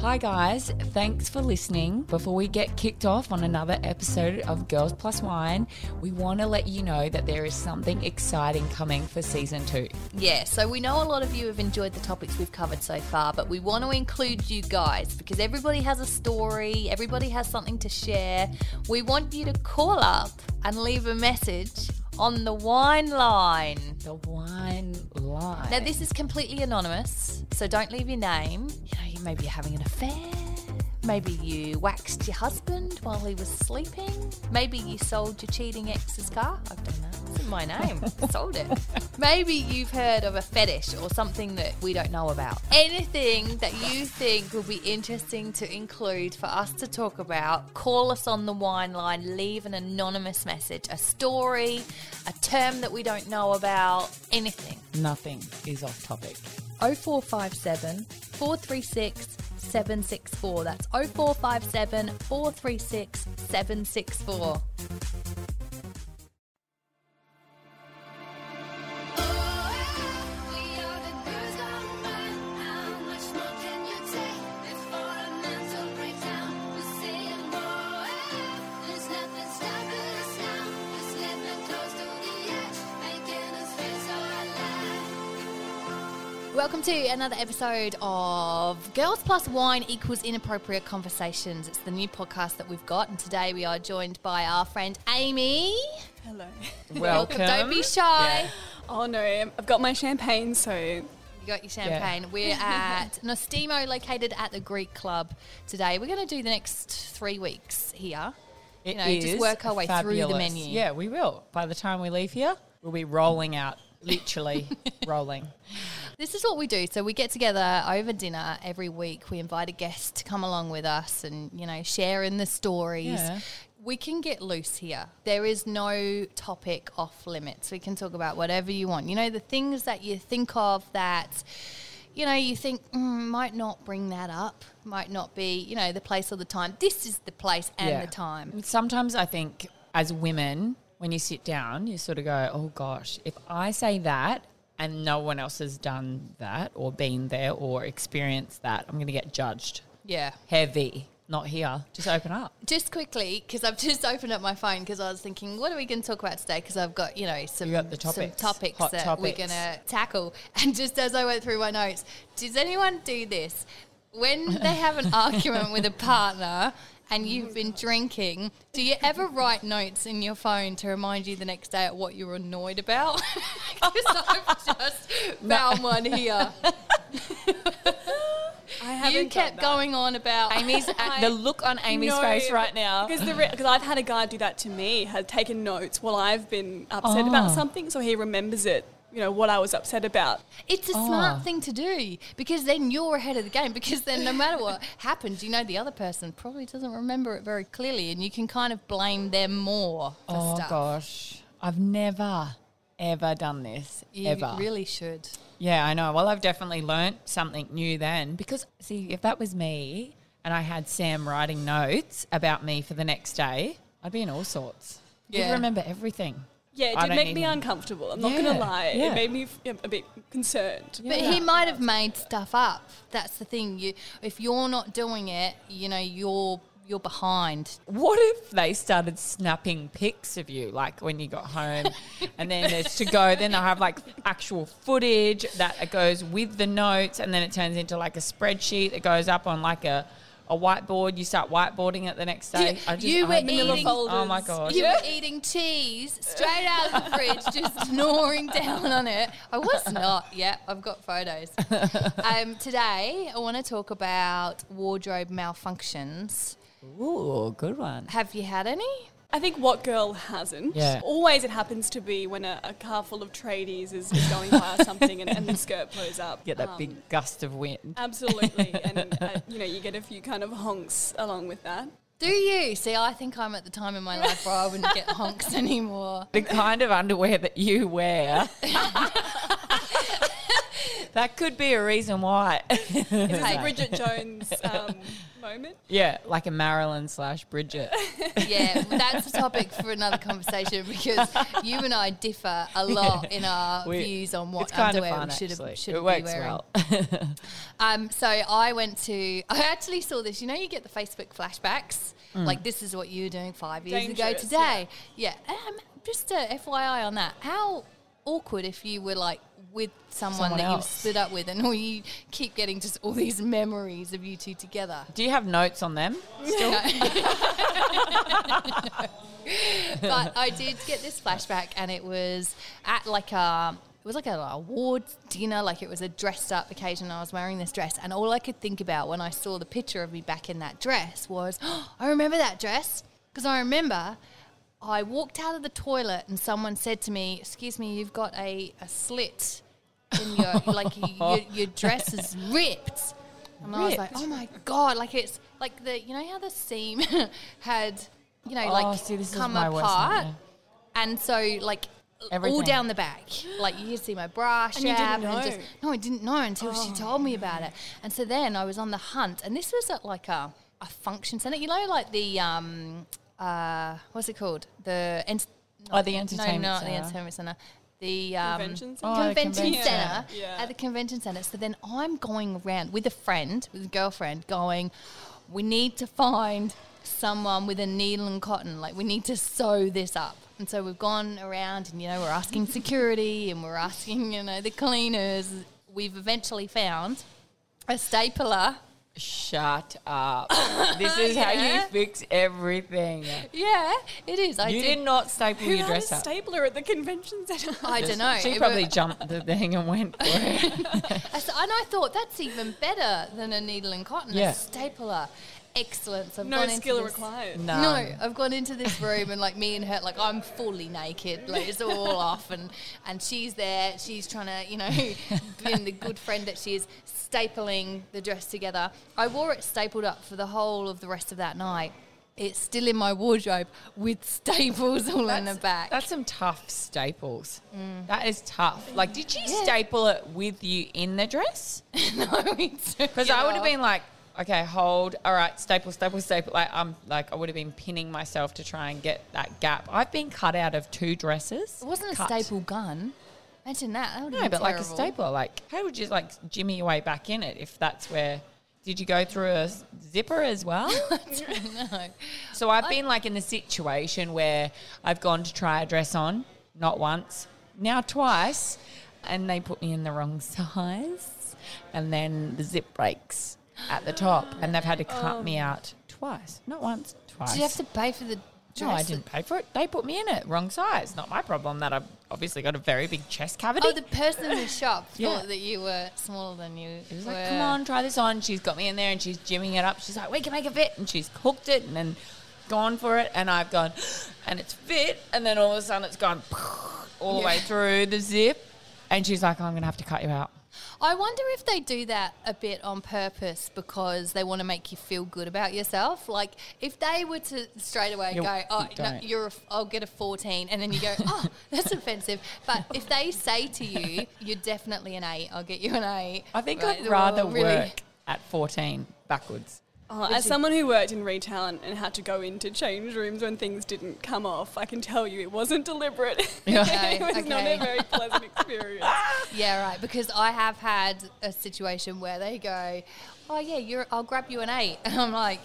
Hi, guys. Thanks for listening. Before we get kicked off on another episode of Girls Plus Wine, we want to let you know that there is something exciting coming for season two. Yeah, so we know a lot of you have enjoyed the topics we've covered so far, but we want to include you guys because everybody has a story, everybody has something to share. We want you to call up and leave a message on the wine line. The wine line. Now, this is completely anonymous, so don't leave your name. You know, you maybe you're having an affair. Maybe you waxed your husband while he was sleeping. Maybe you sold your cheating ex's car. I've done that. It's in my name. sold it. Maybe you've heard of a fetish or something that we don't know about. Anything that you think will be interesting to include for us to talk about, call us on the wine line, leave an anonymous message, a story, a term that we don't know about, anything. Nothing is off topic. 0457 436 764. That's 0457 436 764. Welcome to another episode of Girls Plus Wine Equals Inappropriate Conversations. It's the new podcast that we've got, and today we are joined by our friend Amy. Hello. Welcome. Don't be shy. Yeah. Oh no, I've got my champagne, so You got your champagne. We're at Nostimo, located at the Greek Club today. We're going to do the next three weeks here. It know, just is work our way through the fabulous. menu. Yeah, we will. By the time we leave here, we'll be rolling out, literally rolling. This is what we do. So we get together over dinner every week. We invite a guest to come along with us and, you know, share in the stories. Yeah. We can get loose here. There is no topic off limits. We can talk about whatever you want. You know, the things that you think of that, you know, you think mm, might not bring that up, might not be, you know, the place or the time. This is the place and Yeah. the time. Sometimes I think as women, when you sit down, you sort of go, oh gosh, if I say that and no one else has done that or been there or experienced that, I'm going to get judged. Yeah. Heavy. Not here. Just open up. Just quickly, because I've just opened up my phone because I was thinking, what are we going to talk about today? Because I've got, you know, some, You got the some topics. topics Hot that we're topics. going to tackle. And just as I went through my notes, does anyone do this? When they have an argument with a partner and oh you've been drinking, do you ever write notes in your phone to remind you the next day at what you're annoyed about? Because I've just found one here. You kept going on about Amy's the look on Amy's No, face right now. because because I've had a guy do that to me, had taken notes while I've been upset Oh. about ah. something, so he remembers it. You know what I was upset about. It's a Oh. smart ah. thing to do because then you're ahead of the game. Because then, no matter what happens, you know the other person probably doesn't remember it very clearly, and you can kind of blame them more for oh stuff. gosh. I've never, ever done this. You ever. really should. Yeah, I know. Well, I've definitely learnt something new then because, see, if that was me and I had Sam writing notes about me for the next day, I'd be in all sorts. Yeah. You'd remember everything. Yeah, it I did make me him. uncomfortable. I'm not Yeah, gonna lie. yeah. It made me f- a bit concerned. But he might have made stuff up. That's the thing. You, if you're not doing it, you know you're you're behind. What if they started snapping pics of you, like when you got home, and then there's to go, then they'll have like actual footage that goes with the notes, and then it turns into like a spreadsheet that goes up on like a, a whiteboard. You start whiteboarding it the next day. You- you were Manila eating- Oh my god! You were eating cheese straight out of the fridge, just gnawing down on it. I was not. Yeah, I've got photos. Um, today, I want to talk about wardrobe malfunctions. Ooh, good one. Have you had any? I think what girl hasn't? Yeah. Always it happens to be when a, a car full of tradies is, is going by or something and, and the skirt blows up. Get that Um, big gust of wind. Absolutely. and, uh, you know, you get a few kind of honks along with that. Do you? See, I think I'm at the time in my life where I wouldn't get honks anymore. The kind of underwear that you wear. That could be a reason why. Is this Hey. a Bridget Jones um, moment? yeah, like a Marilyn slash Bridget. Yeah, that's a topic for another conversation because you and I differ a lot in our We- views on what it's kind of underwear fun, we should actually. should it be works wearing. well. Um, so I went to. I actually saw this. You know, you get the Facebook flashbacks. Mm. Like this is what you were doing five years ago Dangerous, today. Yeah. Um, just a FYI on that. How awkward if you were like with someone, Someone that you've else. split up with, and all you keep getting just all these memories of you two together. Do you have notes on them? Still? but I did get this flashback, and it was at like a. It was like an awards dinner, like it was a dressed up occasion. I was wearing this dress, and all I could think about when I saw the picture of me back in that dress was, I remember that dress because I remember I walked out of the toilet and someone said to me, "Excuse me, you've got a, a slit in your like you, your, your dress is ripped." And I was like, "Oh my god!" Like it's like the you know how the seam had you know Oh, like see, this is come my apart, and so like. All down the back, like you could see my bra And you didn't shaft, know? just no, I didn't know until she told me about it. And so then I was on the hunt, and this was at like a, a function center, you know, like the um, uh, what's it called? The ent- Oh, the entertainment no, entertainment not the centre. entertainment center. The um, Convention Oh, centre? the convention convention center centre. Yeah. at the convention center. So then I'm going around with a friend, with a girlfriend, going, we need to find someone with a needle and cotton. Like we need to sew this up. And so we've gone around, and you know, we're asking security, and we're asking, you know, the cleaners. We've eventually found a stapler. Shut up. this is how you fix everything. Yeah, it is. I you did. did not staple Who your had a dress up. stapler at the convention centre? I don't know. She It probably wa- jumped the thing and went for it. I s- and I thought that's even better than a needle and cotton. Yeah. A stapler. Excellent. So I've no gone into skill this- required. No. No, I've gone into this room and like me and her, like I'm fully naked, like it's all off, and and she's there. She's trying to, you know, being the good friend that she is, stapling the dress together. I wore it stapled up for the whole of the rest of that night. It's still in my wardrobe with staples all in the back. That's some tough staples. Mm. That is tough. Like, did you Yeah. staple it with you in the dress? no, because Because I would have been like, okay, hold, all right, staple, staple, staple. Like, I'm like, I would have been pinning myself to try and get that gap. I've been cut out of two dresses. It wasn't a staple gun. Imagine that. that No, but like a stapler. Like, how would you like jimmy your way back in it if that's where? Did you go through a zipper as well? no. So I've been like in the situation where I've gone to try a dress on, not once, now twice, and they put me in the wrong size, and then the zip breaks at the top, and they've had to cut me oh. out twice, not once, twice. Did you have to pay for the dress? no, I didn't pay for it. They put me in it, wrong size. Not my problem that I've obviously got a very big chest cavity. Oh, the person in the shop thought Yeah. that you were smaller than you. It was were. like, come on, try this on. She's got me in there and she's jimming it up. She's like, we can make it fit. And she's hooked it and then gone for it. And I've gone, and it's fit. And then all of a sudden it's gone all the way through the zip. And she's like, I'm going to have to cut you out. I wonder if they do that a bit on purpose because they want to make you feel good about yourself. Like if they were to straight away oh, You- go, "Oh, no, you're a, I'll get a 14," and then you go, "Oh, that's offensive," but if they say to you, "You're definitely an eight," I'll get you an eight. I think Right, I'd rather really- work at 14 backwards. Oh, as someone who worked in retail and, and had to go into change rooms when things didn't come off, I can tell you it wasn't deliberate. Okay, it was not a very pleasant experience. Yeah, right. Because I have had a situation where they go, "Oh yeah, you're. I'll grab you an eight. and I'm like,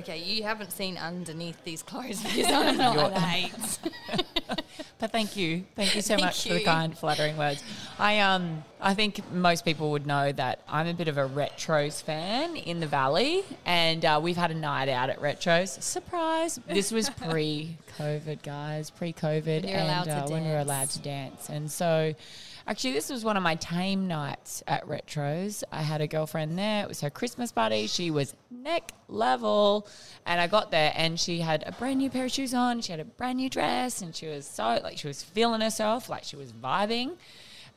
"Okay, you haven't seen underneath these clothes because I'm not You're- an eight. But thank you, thank you so Thank much for the kind, flattering words. I um, I think most people would know that I'm a bit of a retros fan in the valley, and uh, we've had a night out at retros. Surprise! This was pre-COVID, guys, pre-COVID, and uh, when we were allowed to dance, and so. Actually, this was one of my tame nights at Retros. I had a girlfriend there. It was her Christmas party. She was neck level. And I got there and she had a brand new pair of shoes on. She had a brand new dress and she was so, like, she was feeling herself, like she was vibing.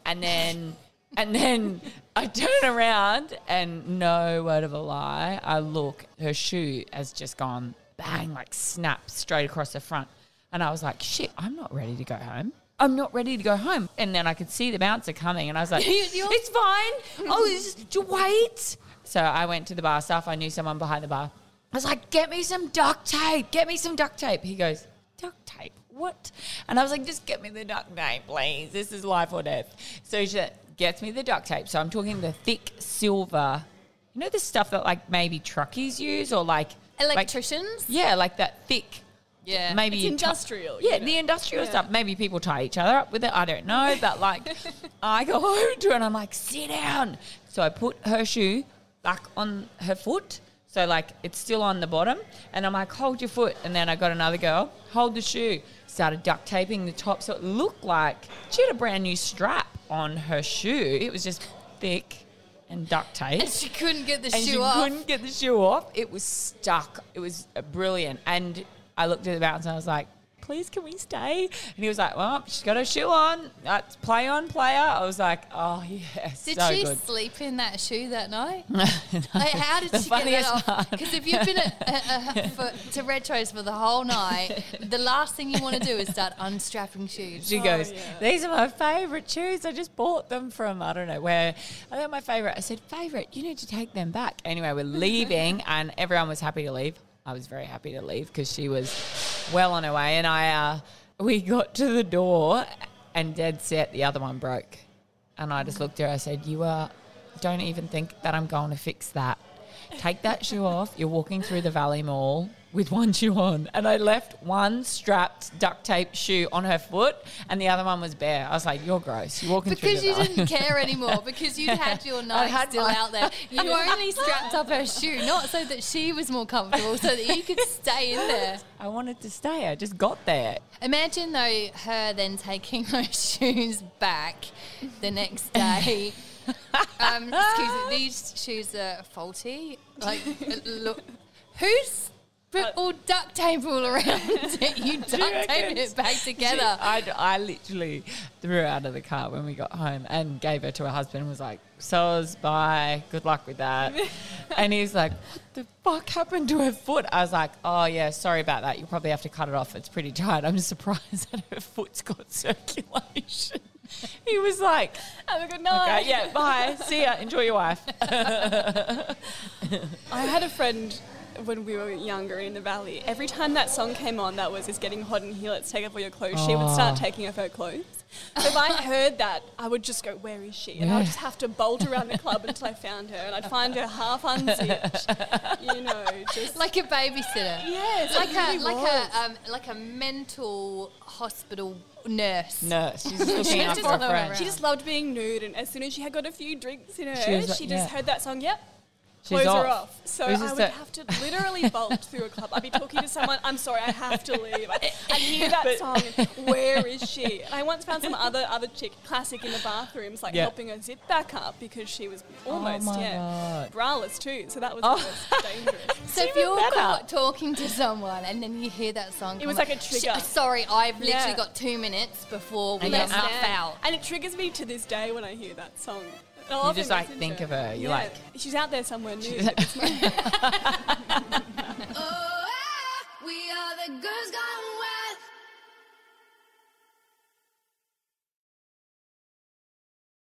And then, and then I turn around and no word of a lie, I look, her shoe has just gone bang, like snap straight across the front. And I was like, shit, I'm not ready to go home. I'm not ready to go home. And then I could see the bouncer coming, and I was like, it's fine. Oh, just, just wait. So I went to the bar staff. I knew someone behind the bar. I was like, get me some duct tape. Get me some duct tape. He goes, duct tape? What? And I was like, just get me the duct tape, please. This is life or death. So she gets me the duct tape. So I'm talking the thick silver, you know, the stuff that like maybe truckies use or like like- Electricians? yeah, like that thick. Yeah. Maybe It's industrial, you yeah, know. the industrial Yeah. stuff. Maybe people tie each other up with it. I don't know, but like, I go over to her and I'm like, sit down. So I put her shoe back on her foot. So like it's still on the bottom, and I'm like, hold your foot. And then I got another girl, hold the shoe. Started duct taping the top, so it looked like she had a brand new strap on her shoe. It was just thick and duct tape And she couldn't get the and shoe she off. couldn't get the shoe off. It was stuck. It was uh, brilliant. And I looked at the bouncer and I was like, please, can we stay? And he was like, well, she's got her shoe on. That's play on, player. I was like, oh, yes. Did so she good. sleep in that shoe that night? No. Like, how did The she get that funniest off? Because if you've been at, uh, uh, for, to retros for the whole night, the last thing you want to do is start unstrapping shoes. She Oh, goes, yeah. These are my favourite shoes. I just bought them from, I don't know where. I think my favourite. I said, Favourite, you need to take them back. Anyway, we're leaving, and everyone was happy to leave. I was very happy to leave because she was well on her way. And I, uh, we got to the door, and dead set, the other one broke. And I just looked at her. I said, You are, don't even think that I'm going to fix that. Take that shoe off. You're walking through the Valley Mall with one shoe on. And I left one strapped duct tape shoe on her foot and the other one was bare. I was like, You're gross. You're walking Because through you didn't care anymore, because you'd had your knife had still my- out there. You only strapped up her shoe, not so that she was more comfortable, so that you could stay in there. I wanted to stay. I just got there. Imagine though her then taking her shoes back the next day. um, excuse me, these shoes are faulty. Like, look, who's put all duct tape all around it? You duct taped it back together. I, I literally threw her out of the car when we got home and gave her to her husband and was like, Soz, bye. Good luck with that. and he's like, What the fuck happened to her foot? I was like, Oh, yeah, sorry about that. You'll probably have to cut it off. It's pretty tight. I'm surprised that her foot's got circulation. He was like, Have a good night. Okay, yeah, bye. See ya. Enjoy your wife. I had a friend when we were younger in the valley. Every time that song came on, that was "It's getting hot in here. Let's take off all your clothes." She would start Oh. taking off her clothes. So if I heard that, I would just go, "Where is she?" And I would just have to bolt around the club until I found her, and I'd find her half unzipped. You know, just like a babysitter. yes, Like a really like was. a um, like a mental hospital nurse. Nurse. She's just looking She's after just her following She just loved being nude, and as soon as she had got a few drinks in her, She she, just yeah. heard that song. Yep. She's Clothes are off. off. So It I would a- have to literally bolt through a club. I'd be talking to someone. I'm sorry, I have to leave. I, I hear that song. Where is she? And I once found some other other chick, classic in the bathrooms, like Yeah. helping her zip back up because she was oh almost my yeah God. braless too. So that was Oh. dangerous. So if you're caught talking to someone and then you hear that song, It was on, like a trigger. Sorry, I've literally Yeah. got two minutes before we And get you're out out. foul. And it triggers me to this day when I hear that song. And I'll You just, like, message think of her. You Yeah. like- she's out there somewhere nude. She's- at this moment. Oh, we are the girls gone